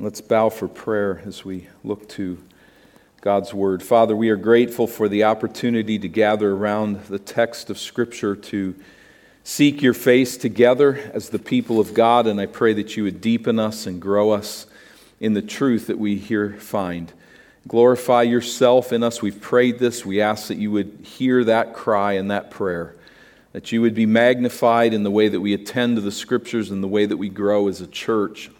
Let's bow for prayer as we look to God's Word. Father, we are grateful for the opportunity to gather around the text of Scripture to seek your face together as the people of God, and I pray that you would deepen us and grow us in the truth that we here find. Glorify yourself in us. We've prayed this. We ask that you would hear that cry and that prayer, that you would be magnified in the way that we attend to the Scriptures and the way that we grow as a church.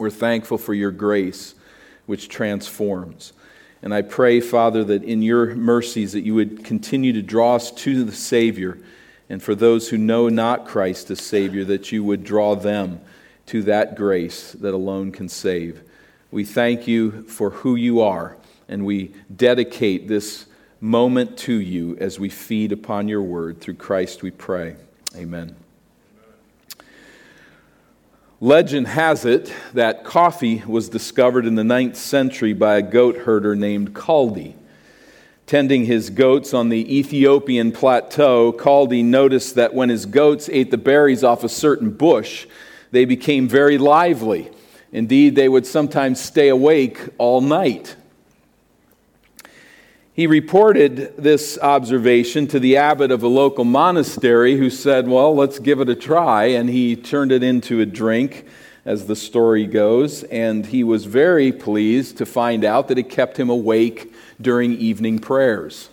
We're thankful for your grace, which transforms. And I pray, Father, that in your mercies that you would continue to draw us to the Savior. And for those who know not Christ as Savior, that you would draw them to that grace that alone can save. We thank you for who you are, and we dedicate this moment to you as we feed upon your word. Through Christ we pray. Amen. Legend has it that coffee was discovered in the ninth century by a goat herder named Kaldi. Tending his goats on the Ethiopian plateau, Kaldi noticed that when his goats ate the berries off a certain bush, they became very lively. Indeed, they would sometimes stay awake all night. He reported this observation to the abbot of a local monastery who said, Well, let's give it a try. And he turned it into a drink, as the story goes. And he was very pleased to find out that it kept him awake during evening prayers.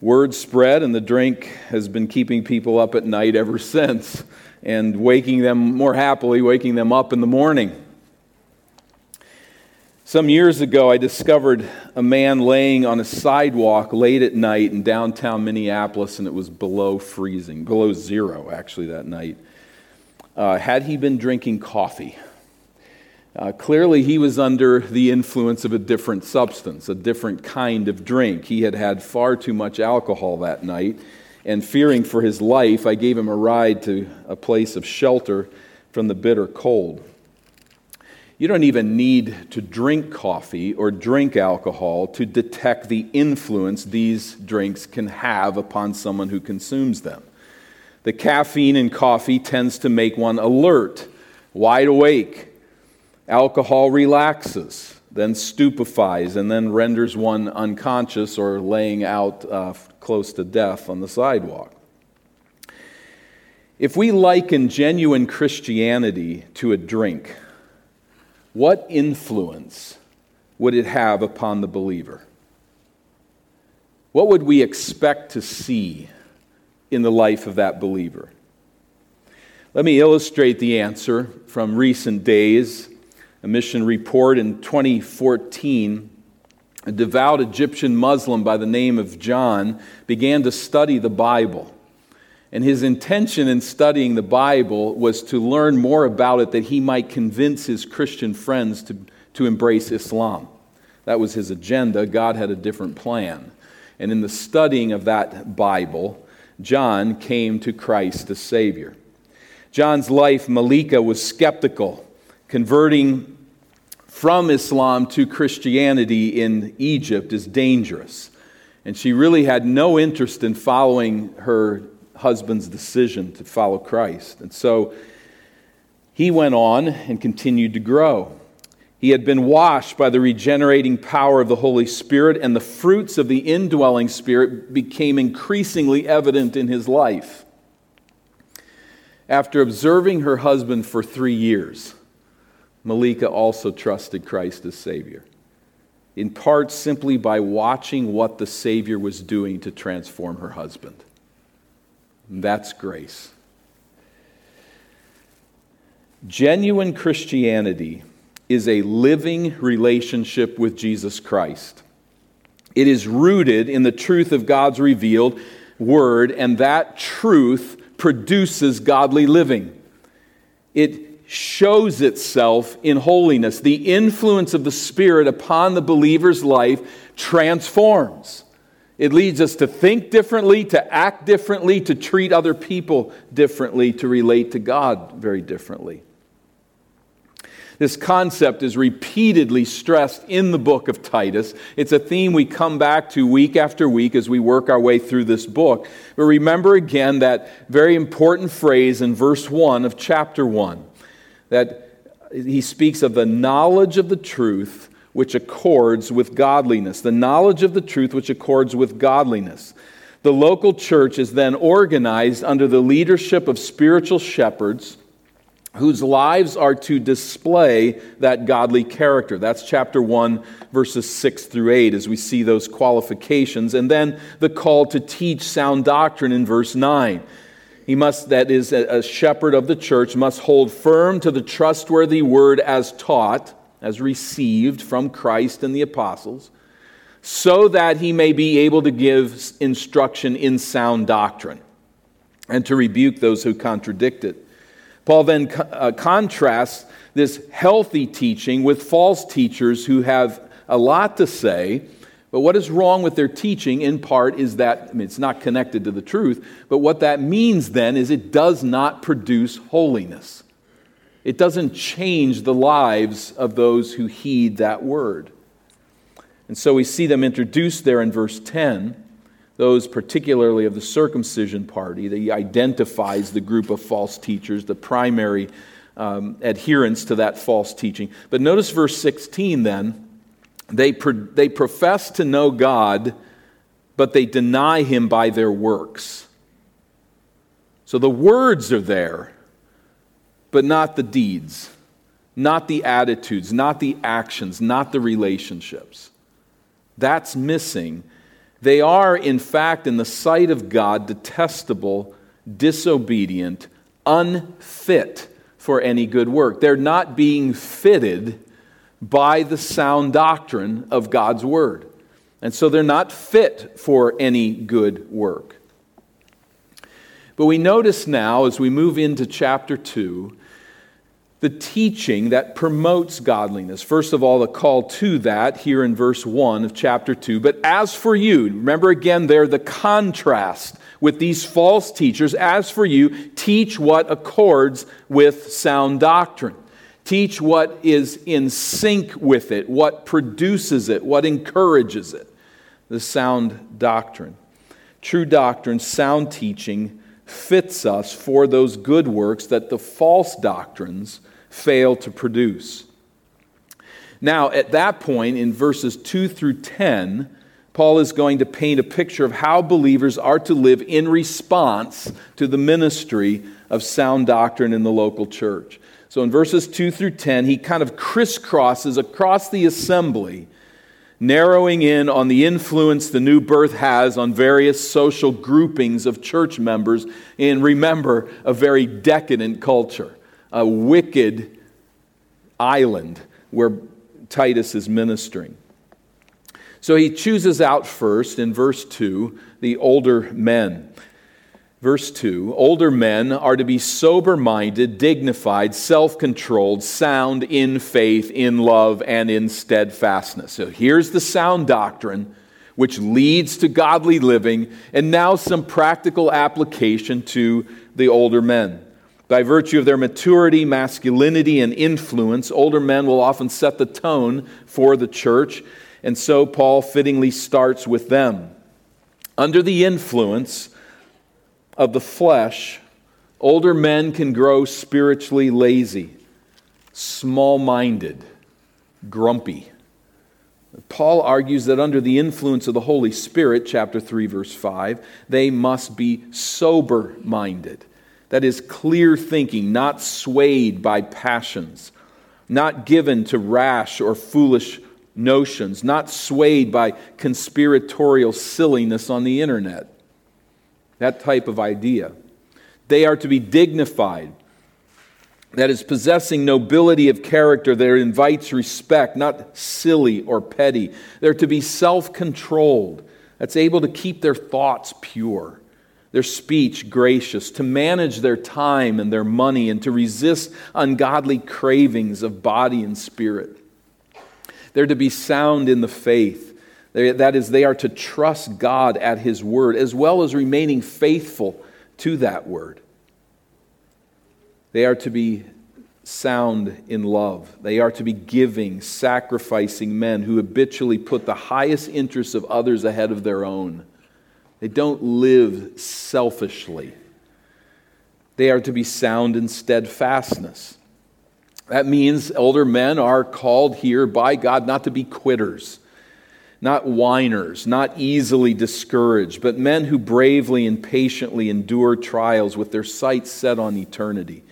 Word spread, and the drink has been keeping people up at night ever since and waking them more happily, waking them up in the morning. Some years ago, I discovered a man laying on a sidewalk late at night in downtown Minneapolis, and it was below freezing, below zero actually that night. Uh, had he been drinking coffee? Uh, clearly, he was under the influence of a different substance, a different kind of drink. He had had far too much alcohol that night, and fearing for his life, I gave him a ride to a place of shelter from the bitter cold. You don't even need to drink coffee or drink alcohol to detect the influence these drinks can have upon someone who consumes them. The caffeine in coffee tends to make one alert, wide awake. Alcohol relaxes, then stupefies, and then renders one unconscious or laying out uh, close to death on the sidewalk. If we liken genuine Christianity to a drink, what influence would it have upon the believer? What would we expect to see in the life of that believer? Let me illustrate the answer from recent days. A mission report in 2014. A devout Egyptian Muslim by the name of John began to study the Bible. And his intention in studying the Bible was to learn more about it that he might convince his Christian friends to, to embrace Islam. That was his agenda. God had a different plan. And in the studying of that Bible, John came to Christ as Savior. John's life, Malika was skeptical, converting from Islam to Christianity in Egypt is dangerous. And she really had no interest in following her husband's decision to follow Christ. And so he went on and continued to grow. He had been washed by the regenerating power of the Holy Spirit, and the fruits of the indwelling Spirit became increasingly evident in his life. After observing her husband for three years, Malika also trusted Christ as Savior, in part simply by watching what the Savior was doing to transform her husband. That's grace. Genuine Christianity is a living relationship with Jesus Christ. It is rooted in the truth of God's revealed word, and that truth produces godly living. It shows itself in holiness. The influence of the Spirit upon the believer's life transforms. It leads us to think differently, to act differently, to treat other people differently, to relate to God very differently. This concept is repeatedly stressed in the book of Titus. It's a theme we come back to week after week as we work our way through this book. But remember again that very important phrase in verse 1 of chapter 1 that he speaks of the knowledge of the truth which accords with godliness. The knowledge of the truth which accords with godliness. The local church is then organized under the leadership of spiritual shepherds whose lives are to display that godly character. That's chapter 1, verses 6 through 8, as we see those qualifications. And then the call to teach sound doctrine in verse 9. He must, that is, a shepherd of the church, must hold firm to the trustworthy word as taught, as received from Christ and the apostles, so that he may be able to give instruction in sound doctrine and to rebuke those who contradict it. Paul then uh, contrasts this healthy teaching with false teachers who have a lot to say. But what is wrong with their teaching, in part, is that I mean, it's not connected to the truth. But what that means then is it does not produce holiness. It doesn't change the lives of those who heed that word. And so we see them introduced there in verse 10 those particularly of the circumcision party. that He identifies the group of false teachers, the primary um, adherents to that false teaching. But notice verse 16 then. They, pro- they profess to know God, but they deny Him by their works. So the words are there, but not the deeds, not the attitudes, not the actions, not the relationships. That's missing they are, in fact, in the sight of God, detestable, disobedient, unfit for any good work. They're not being fitted by the sound doctrine of God's Word. And so they're not fit for any good work. But we notice now, as we move into chapter 2, the teaching that promotes godliness. First of all, the call to that here in verse 1 of chapter 2. But as for you, remember again there the contrast with these false teachers. As for you, teach what accords with sound doctrine. Teach what is in sync with it, what produces it, what encourages it. The sound doctrine. True doctrine, sound teaching fits us for those good works that the false doctrines fail to produce. Now, at that point, in verses 2 through 10, Paul is going to paint a picture of how believers are to live in response to the ministry of sound doctrine in the local church. So in verses 2 through 10, he kind of crisscrosses across the assembly, narrowing in on the influence the new birth has on various social groupings of church members in, remember, a very decadent culture a wicked island where Titus is ministering. So he chooses out first in verse 2 the older men. Verse 2 Older men are to be sober minded, dignified, self controlled, sound in faith, in love, and in steadfastness. So here's the sound doctrine which leads to godly living, and now some practical application to the older men. By virtue of their maturity, masculinity, and influence, older men will often set the tone for the church, and so Paul fittingly starts with them. Under the influence of the flesh, older men can grow spiritually lazy, small minded, grumpy. Paul argues that under the influence of the Holy Spirit, chapter 3, verse 5, they must be sober minded. That is clear thinking, not swayed by passions, not given to rash or foolish notions, not swayed by conspiratorial silliness on the internet. That type of idea. They are to be dignified. That is, possessing nobility of character that invites respect, not silly or petty. They're to be self controlled, that's able to keep their thoughts pure their speech gracious, to manage their time and their money, and to resist ungodly cravings of body and spirit. They're to be sound in the faith. that is, they are to trust God at His word, as well as remaining faithful to that word. They are to be sound in love. They are to be giving, sacrificing men who habitually put the highest interests of others ahead of their own. They don't live selfishly. They are to be sound in steadfastness. That means older men are called here by God not to be quitters, not whiners, not easily discouraged, but men who bravely and patiently endure trials with their sights set on eternity.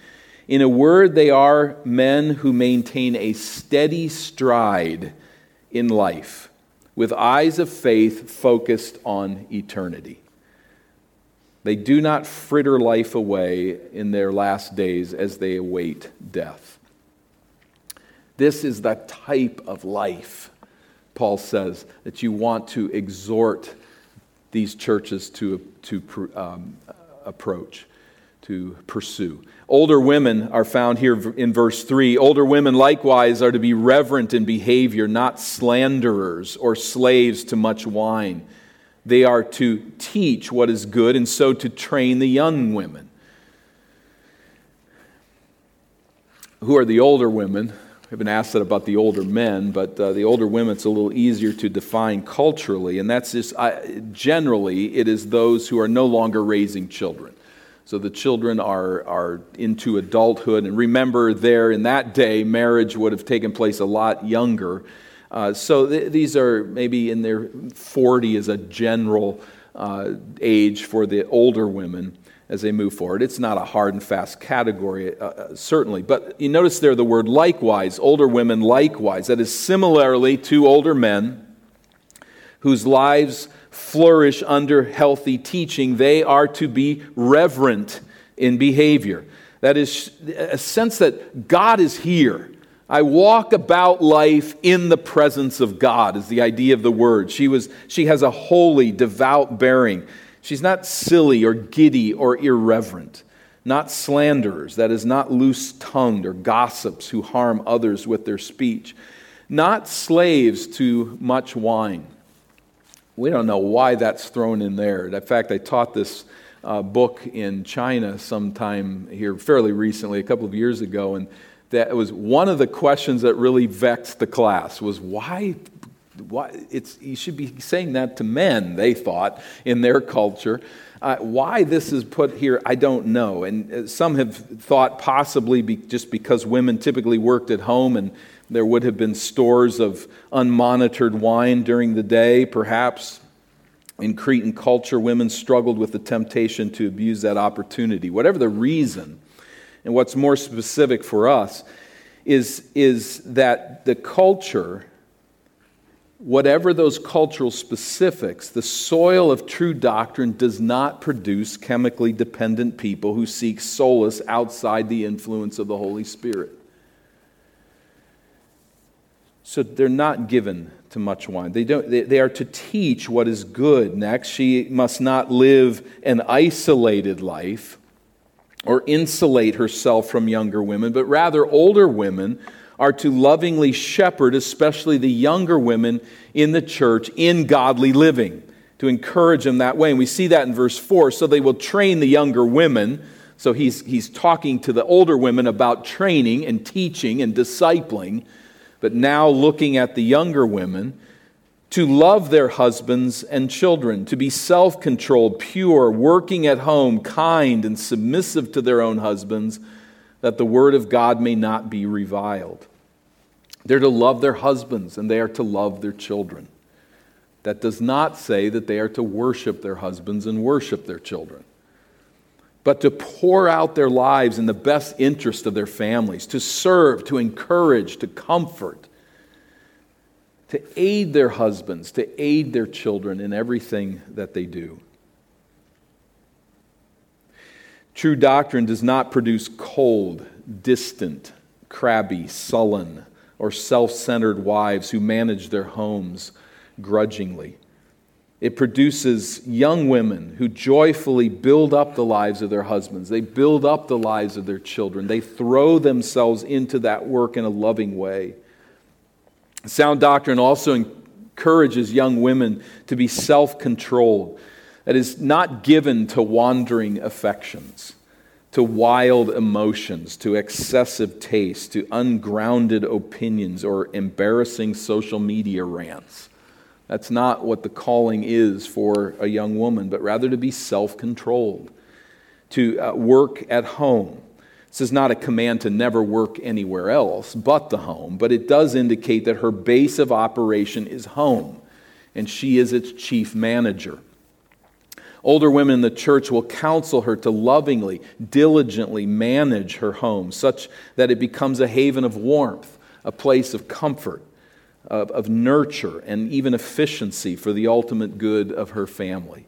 In a word, they are men who maintain a steady stride in life with eyes of faith focused on eternity. They do not fritter life away in their last days as they await death. This is the type of life, Paul says, that you want to exhort these churches to, to um, approach, to pursue. Older women are found here in verse 3. Older women likewise are to be reverent in behavior, not slanderers or slaves to much wine. They are to teach what is good and so to train the young women. Who are the older women? I've been asked that about the older men, but uh, the older women, it's a little easier to define culturally. And that's just I, generally, it is those who are no longer raising children. So the children are, are into adulthood. And remember, there in that day, marriage would have taken place a lot younger. Uh, so th- these are maybe in their 40 as a general uh, age for the older women as they move forward. It's not a hard and fast category, uh, uh, certainly. But you notice there the word likewise, older women likewise. That is similarly to older men whose lives flourish under healthy teaching. They are to be reverent in behavior. That is a sense that God is here. I walk about life in the presence of God, is the idea of the word. She, was, she has a holy, devout bearing. She's not silly or giddy or irreverent, not slanderers, that is, not loose tongued or gossips who harm others with their speech, not slaves to much wine. We don't know why that's thrown in there. In fact, I taught this uh, book in China sometime here fairly recently, a couple of years ago, and that was one of the questions that really vexed the class was why why, it's, you should be saying that to men, they thought, in their culture. Uh, why this is put here, I don't know. And uh, some have thought possibly be, just because women typically worked at home and there would have been stores of unmonitored wine during the day. Perhaps in Cretan culture, women struggled with the temptation to abuse that opportunity. Whatever the reason, and what's more specific for us, is, is that the culture whatever those cultural specifics, the soil of true doctrine does not produce chemically dependent people who seek solace outside the influence of the Holy Spirit. So they're not given to much wine. They, don't, they, they are to teach what is good. Next, she must not live an isolated life or insulate herself from younger women, but rather older women are to lovingly shepherd, especially the younger women in the church, in godly living, to encourage them that way. And we see that in verse 4. So they will train the younger women. So he's, he's talking to the older women about training and teaching and discipling, but now looking at the younger women to love their husbands and children, to be self controlled, pure, working at home, kind, and submissive to their own husbands that the word of God may not be reviled. They're to love their husbands and they are to love their children. That does not say that they are to worship their husbands and worship their children, but to pour out their lives in the best interest of their families, to serve, to encourage, to comfort, to aid their husbands, to aid their children in everything that they do. True doctrine does not produce cold, distant, crabby, sullen, or self centered wives who manage their homes grudgingly. It produces young women who joyfully build up the lives of their husbands. They build up the lives of their children. They throw themselves into that work in a loving way. Sound doctrine also encourages young women to be self controlled that is not given to wandering affections, to wild emotions, to excessive taste, to ungrounded opinions or embarrassing social media rants. That's not what the calling is for a young woman, but rather to be self controlled, to uh, work at home, This is not a command to never work anywhere else but the home, but it does indicate that her base of operation is home, and she is its chief manager. Older women in the church will counsel her to lovingly, diligently manage her home such that it becomes a haven of warmth, a place of comfort, of, of nurture, and even efficiency for the ultimate good of her family.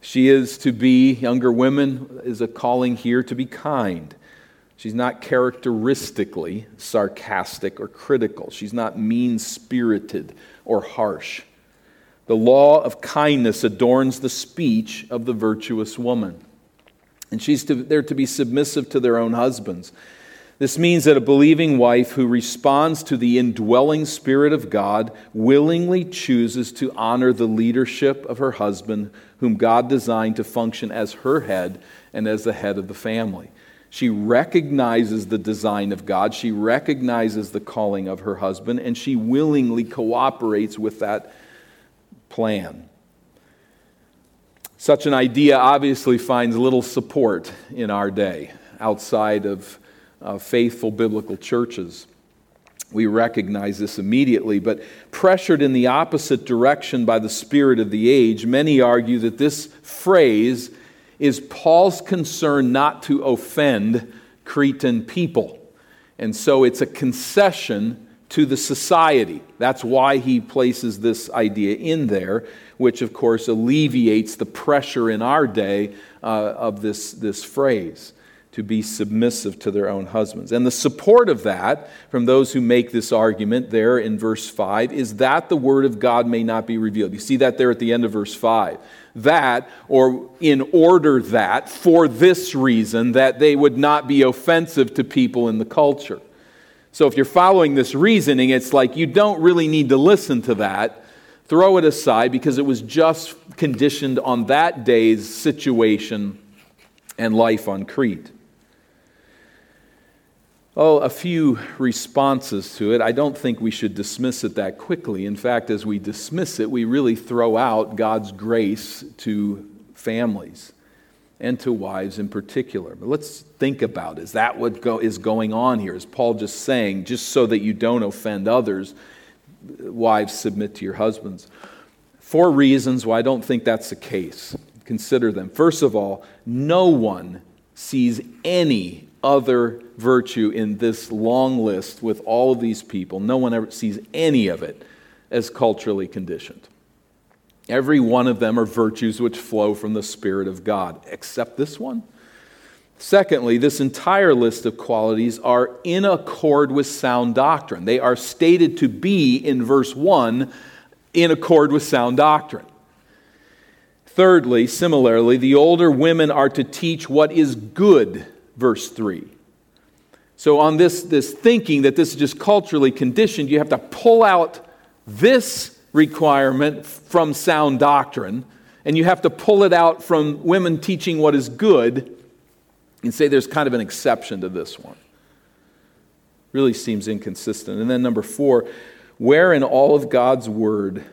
She is to be, younger women, is a calling here to be kind. She's not characteristically sarcastic or critical. She's not mean spirited or harsh. The law of kindness adorns the speech of the virtuous woman. And she's to, there to be submissive to their own husbands. This means that a believing wife who responds to the indwelling Spirit of God willingly chooses to honor the leadership of her husband, whom God designed to function as her head and as the head of the family. She recognizes the design of God, she recognizes the calling of her husband, and she willingly cooperates with that plan. Such an idea obviously finds little support in our day outside of uh, faithful biblical churches. We recognize this immediately, but pressured in the opposite direction by the spirit of the age, many argue that this phrase is Paul's concern not to offend Cretan people. And so it's a concession to the society. That's why he places this idea in there, which of course alleviates the pressure in our day uh, of this, this phrase to be submissive to their own husbands. And the support of that from those who make this argument there in verse 5 is that the word of God may not be revealed. You see that there at the end of verse 5. That, or in order that, for this reason, that they would not be offensive to people in the culture. So if you're following this reasoning, it's like you don't really need to listen to that. Throw it aside because it was just conditioned on that day's situation and life on Crete. Oh, a few responses to it. I don't think we should dismiss it that quickly. In fact, as we dismiss it, we really throw out God's grace to families and to wives in particular. But let's think about is that what go, is going on here? Is Paul just saying, just so that you don't offend others, wives submit to your husbands? Four reasons why I don't think that's the case. Consider them. First of all, no one sees any other virtue in this long list with all of these people. No one ever sees any of it as culturally conditioned. Every one of them are virtues which flow from the Spirit of God, except this one. Secondly, this entire list of qualities are in accord with sound doctrine. They are stated to be in verse 1 in accord with sound doctrine. Thirdly, similarly, the older women are to teach what is good, verse 3. So, on this, this thinking that this is just culturally conditioned, you have to pull out this requirement from sound doctrine, and you have to pull it out from women teaching what is good and say there's kind of an exception to this one. Really seems inconsistent. And then, number four, where in all of God's word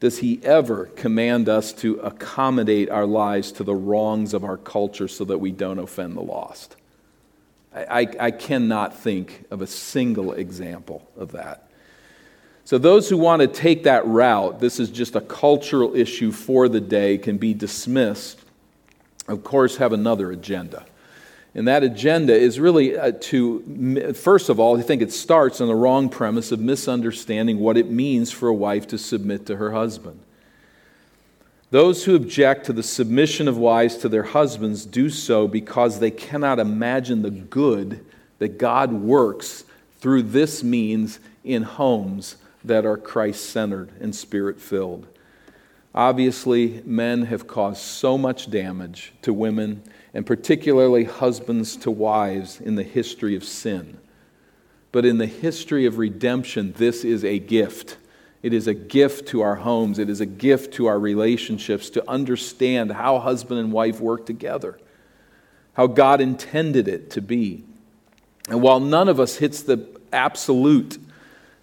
does he ever command us to accommodate our lives to the wrongs of our culture so that we don't offend the lost? I, I, I cannot think of a single example of that. So, those who want to take that route, this is just a cultural issue for the day, can be dismissed, of course, have another agenda. And that agenda is really uh, to, first of all, I think it starts on the wrong premise of misunderstanding what it means for a wife to submit to her husband. Those who object to the submission of wives to their husbands do so because they cannot imagine the good that God works through this means in homes that are Christ centered and spirit filled. Obviously, men have caused so much damage to women, and particularly husbands to wives, in the history of sin. But in the history of redemption, this is a gift. It is a gift to our homes, it is a gift to our relationships to understand how husband and wife work together, how God intended it to be. And while none of us hits the absolute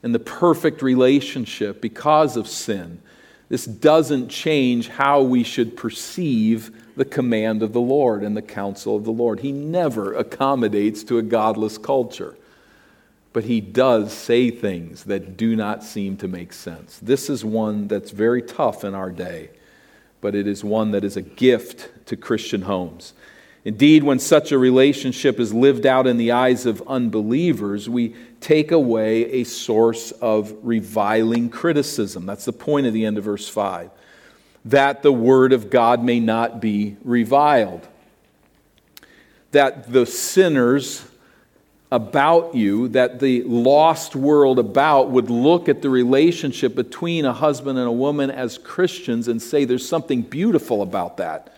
and the perfect relationship because of sin. This doesn't change how we should perceive the command of the Lord and the counsel of the Lord. He never accommodates to a godless culture, but he does say things that do not seem to make sense. This is one that's very tough in our day, but it is one that is a gift to Christian homes. Indeed, when such a relationship is lived out in the eyes of unbelievers, we take away a source of reviling criticism. That's the point of the end of verse 5. That the word of God may not be reviled. That the sinners about you, that the lost world about would look at the relationship between a husband and a woman as Christians and say there's something beautiful about that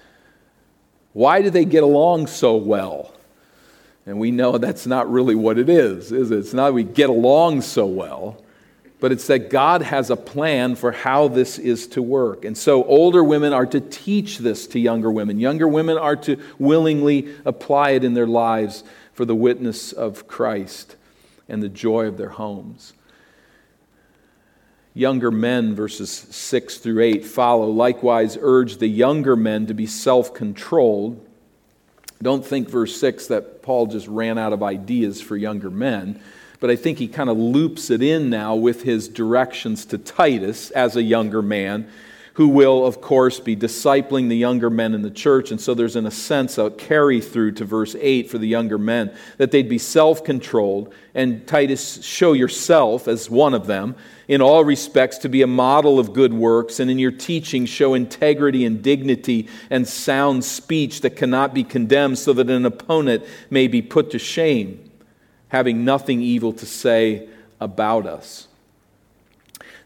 why do they get along so well? And we know that's not really what it is, is it? It's not we get along so well, but it's that God has a plan for how this is to work. And so older women are to teach this to younger women. Younger women are to willingly apply it in their lives for the witness of Christ and the joy of their homes younger men, verses 6 through 8, follow. Likewise, urge the younger men to be self controlled. Don't think, verse 6, that Paul just ran out of ideas for younger men, but I think he kind of loops it in now with his directions to Titus as a younger man who will, of course, be discipling the younger men in the church. And so there's, in a sense, a carry through to verse 8 for the younger men that they'd be self controlled. And Titus, show yourself as one of them in all respects to be a model of good works, and in your teaching, show integrity and dignity and sound speech that cannot be condemned, so that an opponent may be put to shame, having nothing evil to say about us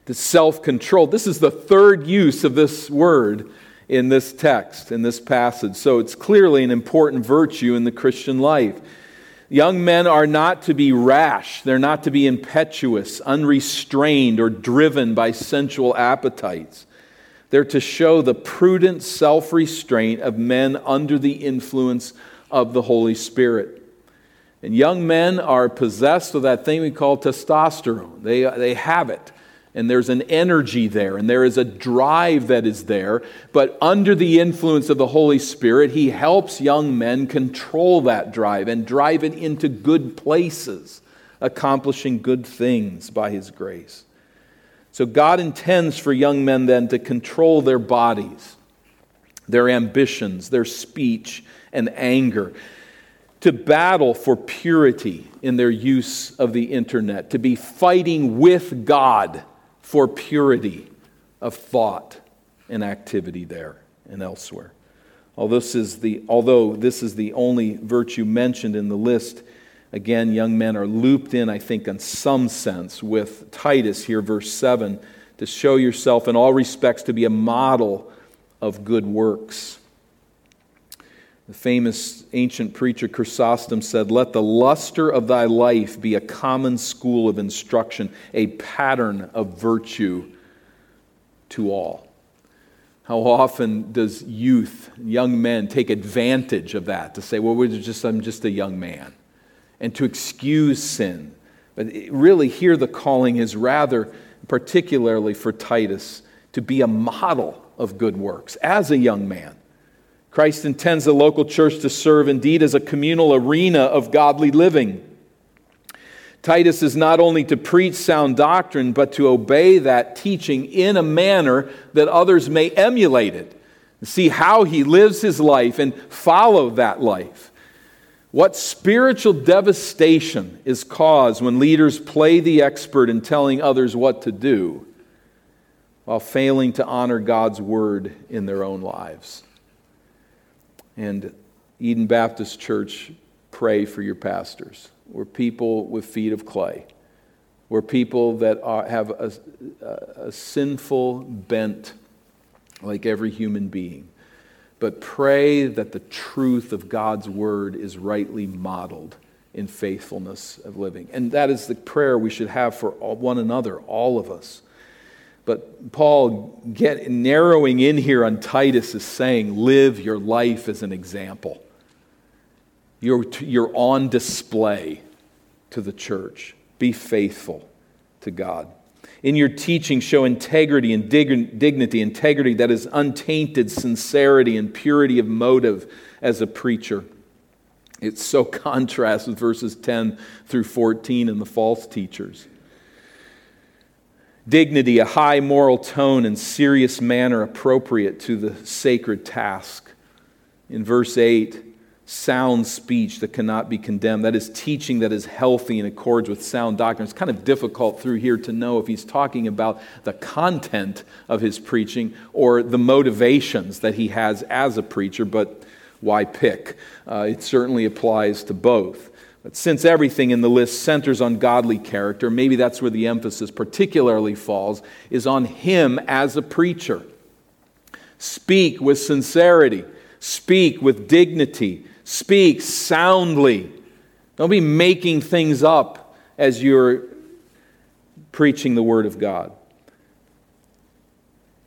the self control. This is the third use of this word in this text, in this passage. So it's clearly an important virtue in the Christian life. Young men are not to be rash, they're not to be impetuous, unrestrained, or driven by sensual appetites. They're to show the prudent self restraint of men under the influence of the Holy Spirit. And young men are possessed of that thing we call testosterone, they, they have it and there's an energy there, and there is a drive that is there. But under the influence of the Holy Spirit, He helps young men control that drive and drive it into good places, accomplishing good things by His grace. So, God intends for young men then to control their bodies, their ambitions, their speech, and anger to battle for purity in their use of the internet, to be fighting with God for purity of thought and activity there and elsewhere. Although this is the, although this is the only virtue mentioned in the list, again, young men are looped in, I think, in some sense with Titus here, verse 7, to show yourself in all respects to be a model of good works. The famous ancient preacher Chrysostom said, Let the luster of thy life be a common school of instruction, a pattern of virtue to all. How often does youth, young men, take advantage of that to say, Well, we're just, I'm just a young man, and to excuse sin? But really, here the calling is rather, particularly for Titus, to be a model of good works as a young man Christ intends the local church to serve indeed as a communal arena of godly living. Titus is not only to preach sound doctrine, but to obey that teaching in a manner that others may emulate it, see how he lives his life, and follow that life. What spiritual devastation is caused when leaders play the expert in telling others what to do while failing to honor God's word in their own lives? And Eden Baptist Church pray for your pastors. We're people with feet of clay. We're people that are, have a, a, a sinful bent like every human being. But pray that the truth of God's word is rightly modeled in faithfulness of living. And that is the prayer we should have for one another, all of us. But Paul, get, narrowing in here on Titus, is saying, live your life as an example. You're, you're on display to the church. Be faithful to God. In your teaching, show integrity and dig- dignity, integrity that is untainted, sincerity and purity of motive as a preacher. It's so contrast with verses 10 through 14 and the false teachers. Dignity, a high moral tone and serious manner appropriate to the sacred task. In verse 8, sound speech that cannot be condemned. That is teaching that is healthy and accords with sound doctrine. It's kind of difficult through here to know if he's talking about the content of his preaching or the motivations that he has as a preacher, but why pick? Uh, it certainly applies to both. But since everything in the list centers on godly character, maybe that's where the emphasis particularly falls, is on him as a preacher. Speak with sincerity, speak with dignity, speak soundly. Don't be making things up as you're preaching the Word of God.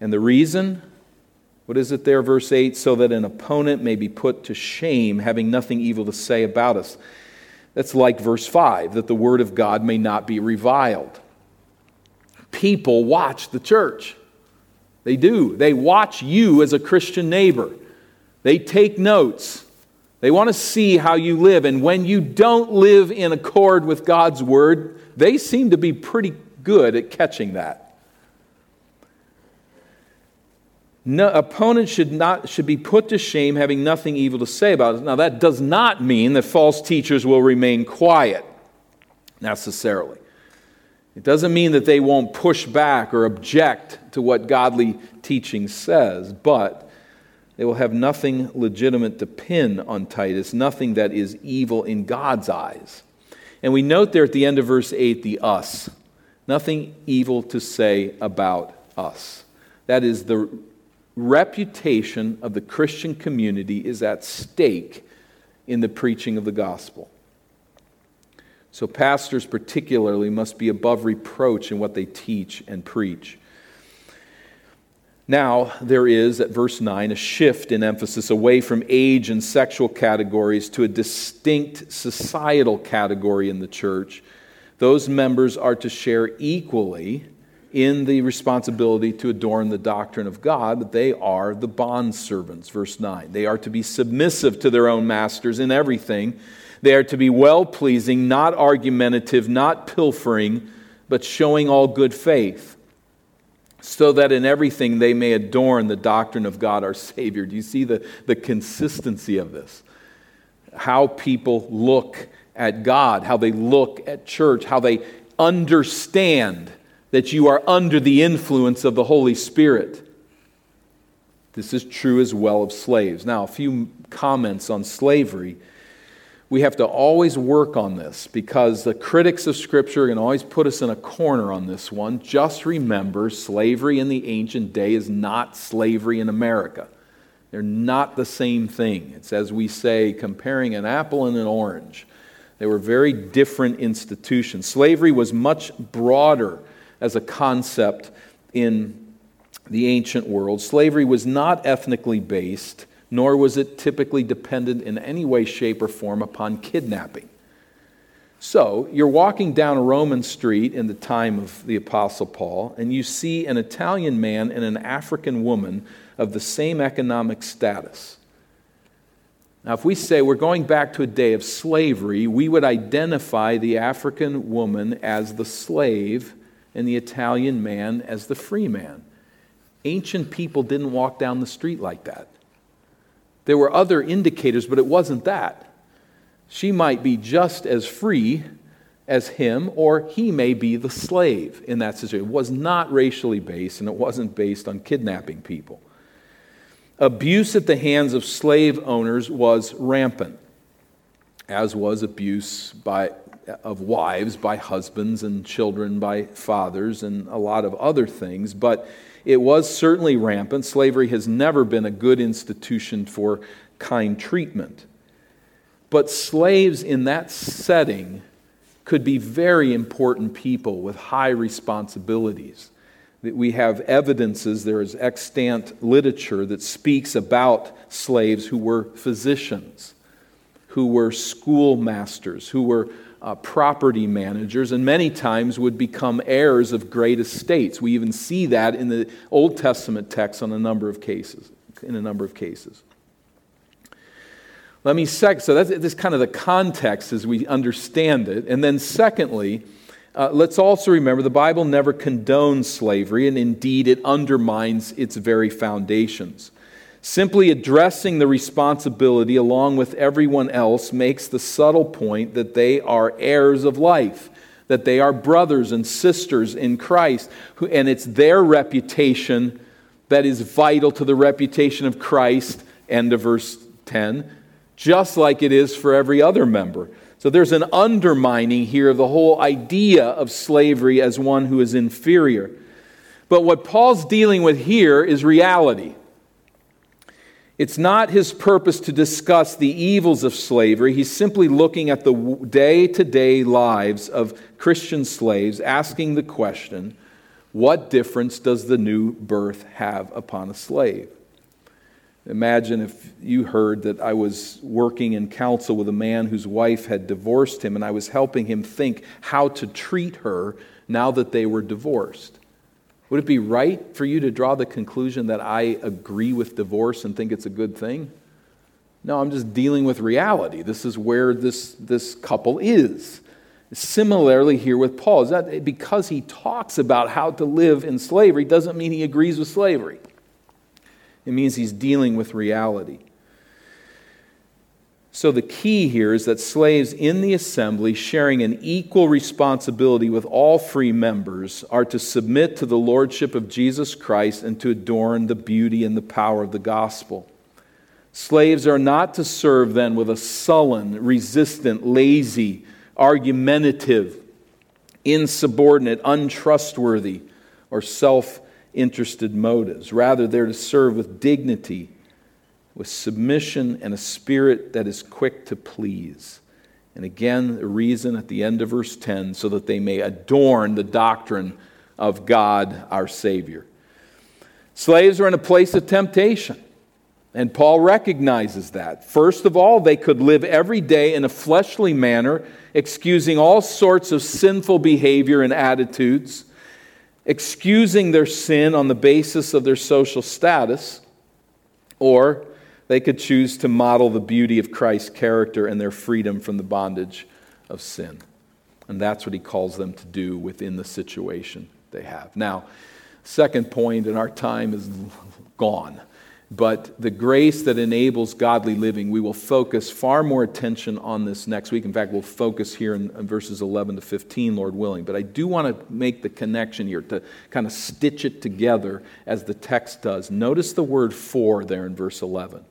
And the reason what is it there, verse 8? So that an opponent may be put to shame, having nothing evil to say about us. That's like verse 5, that the word of God may not be reviled. People watch the church. They do. They watch you as a Christian neighbor. They take notes. They want to see how you live. And when you don't live in accord with God's word, they seem to be pretty good at catching that. No, opponents should, not, should be put to shame having nothing evil to say about it. Now, that does not mean that false teachers will remain quiet necessarily. It doesn't mean that they won't push back or object to what godly teaching says, but they will have nothing legitimate to pin on Titus, nothing that is evil in God's eyes. And we note there at the end of verse 8 the us. Nothing evil to say about us. That is the reputation of the Christian community is at stake in the preaching of the gospel. So, pastors particularly must be above reproach in what they teach and preach. Now, there is, at verse 9, a shift in emphasis away from age and sexual categories to a distinct societal category in the church. Those members are to share equally in the responsibility to adorn the doctrine of God, but they are the bond servants. Verse 9. They are to be submissive to their own masters in everything. They are to be well pleasing, not argumentative, not pilfering, but showing all good faith, so that in everything they may adorn the doctrine of God our Savior. Do you see the, the consistency of this? How people look at God, how they look at church, how they understand that you are under the influence of the Holy Spirit. This is true as well of slaves. Now, a few comments on slavery. We have to always work on this because the critics of Scripture can always put us in a corner on this one. Just remember, slavery in the ancient day is not slavery in America. They're not the same thing. It's as we say, comparing an apple and an orange. They were very different institutions. Slavery was much broader as a concept in the ancient world. Slavery was not ethnically based, nor was it typically dependent in any way, shape, or form upon kidnapping. So, you're walking down a Roman street in the time of the Apostle Paul, and you see an Italian man and an African woman of the same economic status. Now, if we say we're going back to a day of slavery, we would identify the African woman as the slave and the Italian man as the free man. Ancient people didn't walk down the street like that. There were other indicators, but it wasn't that. She might be just as free as him, or he may be the slave in that situation. It was not racially based, and it wasn't based on kidnapping people. Abuse at the hands of slave owners was rampant, as was abuse by of wives by husbands and children by fathers and a lot of other things, but it was certainly rampant. Slavery has never been a good institution for kind treatment. But slaves in that setting could be very important people with high responsibilities. We have evidences, there is extant literature that speaks about slaves who were physicians who were schoolmasters, who were uh, property managers, and many times would become heirs of great estates. We even see that in the Old Testament text on a number of cases. In a number of cases. Let me sec. So that's this kind of the context as we understand it, and then secondly. Uh, let's also remember the Bible never condones slavery, and indeed it undermines its very foundations. Simply addressing the responsibility along with everyone else makes the subtle point that they are heirs of life, that they are brothers and sisters in Christ, and it's their reputation that is vital to the reputation of Christ, end of verse 10, just like it is for every other member. So there's an undermining here of the whole idea of slavery as one who is inferior. But what Paul's dealing with here is reality. It's not his purpose to discuss the evils of slavery. He's simply looking at the day to day lives of Christian slaves, asking the question what difference does the new birth have upon a slave? Imagine if you heard that I was working in counsel with a man whose wife had divorced him, and I was helping him think how to treat her now that they were divorced. Would it be right for you to draw the conclusion that I agree with divorce and think it's a good thing? No, I'm just dealing with reality. This is where this, this couple is. Similarly, here with Paul, is that because he talks about how to live in slavery doesn't mean he agrees with slavery. It means he's dealing with reality. So, the key here is that slaves in the assembly, sharing an equal responsibility with all free members, are to submit to the lordship of Jesus Christ and to adorn the beauty and the power of the gospel. Slaves are not to serve then with a sullen, resistant, lazy, argumentative, insubordinate, untrustworthy, or self interested motives. Rather, they're to serve with dignity with submission and a spirit that is quick to please. And again, the reason at the end of verse 10 so that they may adorn the doctrine of God our Savior. Slaves are in a place of temptation, and Paul recognizes that. First of all, they could live every day in a fleshly manner, excusing all sorts of sinful behavior and attitudes, excusing their sin on the basis of their social status, or they could choose to model the beauty of Christ's character and their freedom from the bondage of sin. And that's what he calls them to do within the situation they have. Now, second point, and our time is gone. But the grace that enables godly living, we will focus far more attention on this next week. In fact, we'll focus here in, verses 11 to 15, Lord willing. But I do want to make the connection here to kind of stitch it together as the text does. Notice the word for there in verse 11.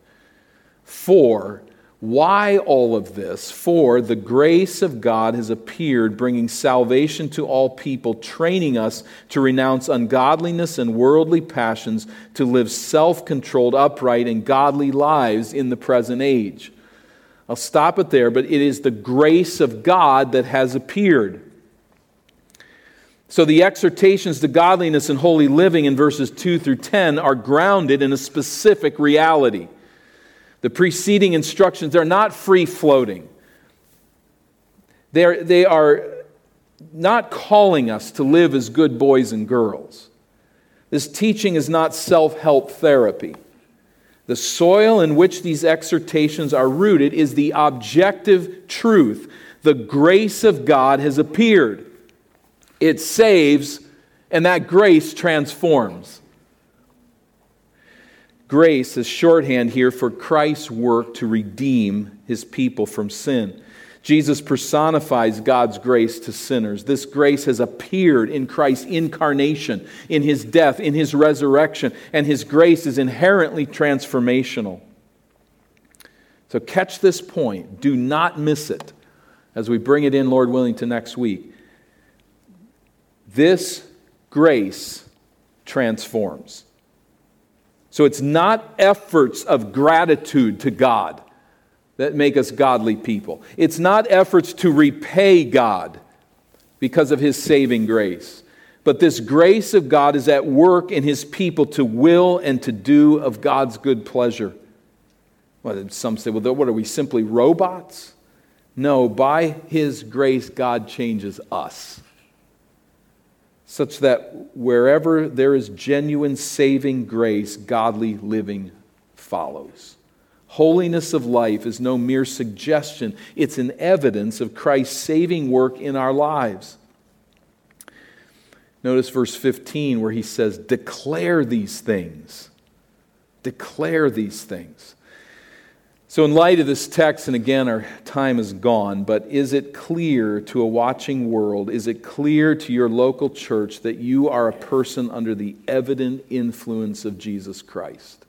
For, why all of this? For the grace of God has appeared, bringing salvation to all people, training us to renounce ungodliness and worldly passions, to live self controlled, upright, and godly lives in the present age. I'll stop it there, but it is the grace of God that has appeared. So the exhortations to godliness and holy living in verses 2 through 10 are grounded in a specific reality. The preceding instructions, they're not free floating. They're, they are not calling us to live as good boys and girls. This teaching is not self help therapy. The soil in which these exhortations are rooted is the objective truth. The grace of God has appeared. It saves, and that grace transforms. Grace is shorthand here for Christ's work to redeem his people from sin. Jesus personifies God's grace to sinners. This grace has appeared in Christ's incarnation, in his death, in his resurrection, and his grace is inherently transformational. So catch this point. Do not miss it as we bring it in, Lord willing, to next week. This grace transforms. So it's not efforts of gratitude to God that make us godly people. It's not efforts to repay God because of his saving grace. But this grace of God is at work in his people to will and to do of God's good pleasure. Well, some say, well, what are we, simply robots? No, by His grace, God changes us. Such that wherever there is genuine saving grace, godly living follows. Holiness of life is no mere suggestion, it's an evidence of Christ's saving work in our lives. Notice verse 15 where he says, Declare these things. Declare these things. So, in light of this text, and again, our time is gone, but is it clear to a watching world, is it clear to your local church that you are a person under the evident influence of Jesus Christ?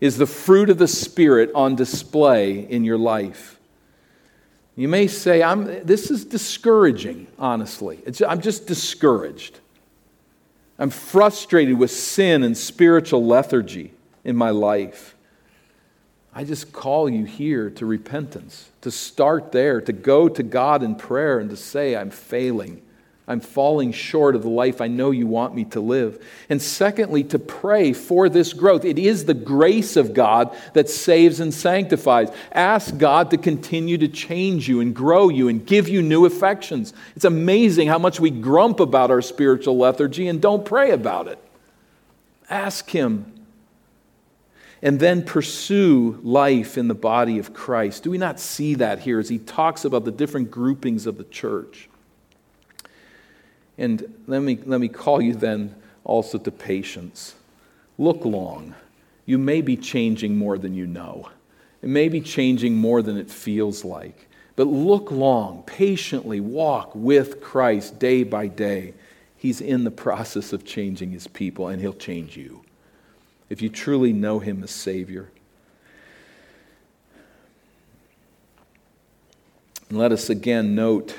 Is the fruit of the Spirit on display in your life? You may say, I'm, This is discouraging, honestly. It's, I'm just discouraged. I'm frustrated with sin and spiritual lethargy in my life. I just call you here to repentance, to start there, to go to God in prayer and to say, I'm failing. I'm falling short of the life I know you want me to live. And secondly, to pray for this growth. It is the grace of God that saves and sanctifies. Ask God to continue to change you and grow you and give you new affections. It's amazing how much we grump about our spiritual lethargy and don't pray about it. Ask Him and then pursue life in the body of Christ. Do we not see that here as he talks about the different groupings of the church? And let me, let me call you then also to patience. Look long. You may be changing more than you know, it may be changing more than it feels like. But look long, patiently walk with Christ day by day. He's in the process of changing his people, and he'll change you if you truly know Him as Savior. And let us again note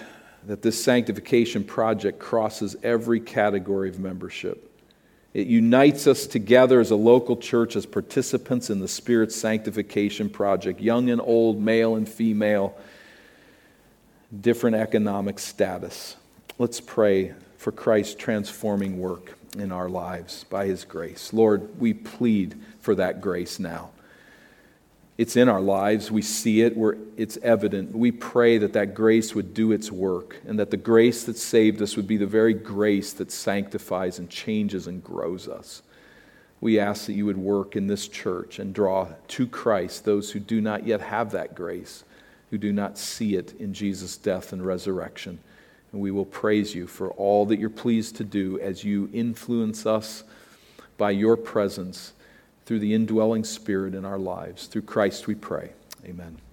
that this sanctification project crosses every category of membership. It unites us together as a local church as participants in the Spirit's sanctification project, young and old, male and female, different economic status. Let's pray for Christ's transforming work in our lives by His grace. Lord, we plead for that grace now. It's in our lives. We see it. We're, it's evident. We pray that that grace would do its work and that the grace that saved us would be the very grace that sanctifies and changes and grows us. We ask that you would work in this church and draw to Christ those who do not yet have that grace, who do not see it in Jesus' death and resurrection. And we will praise you for all that you're pleased to do as you influence us by your presence through the indwelling Spirit in our lives. Through Christ we pray. Amen.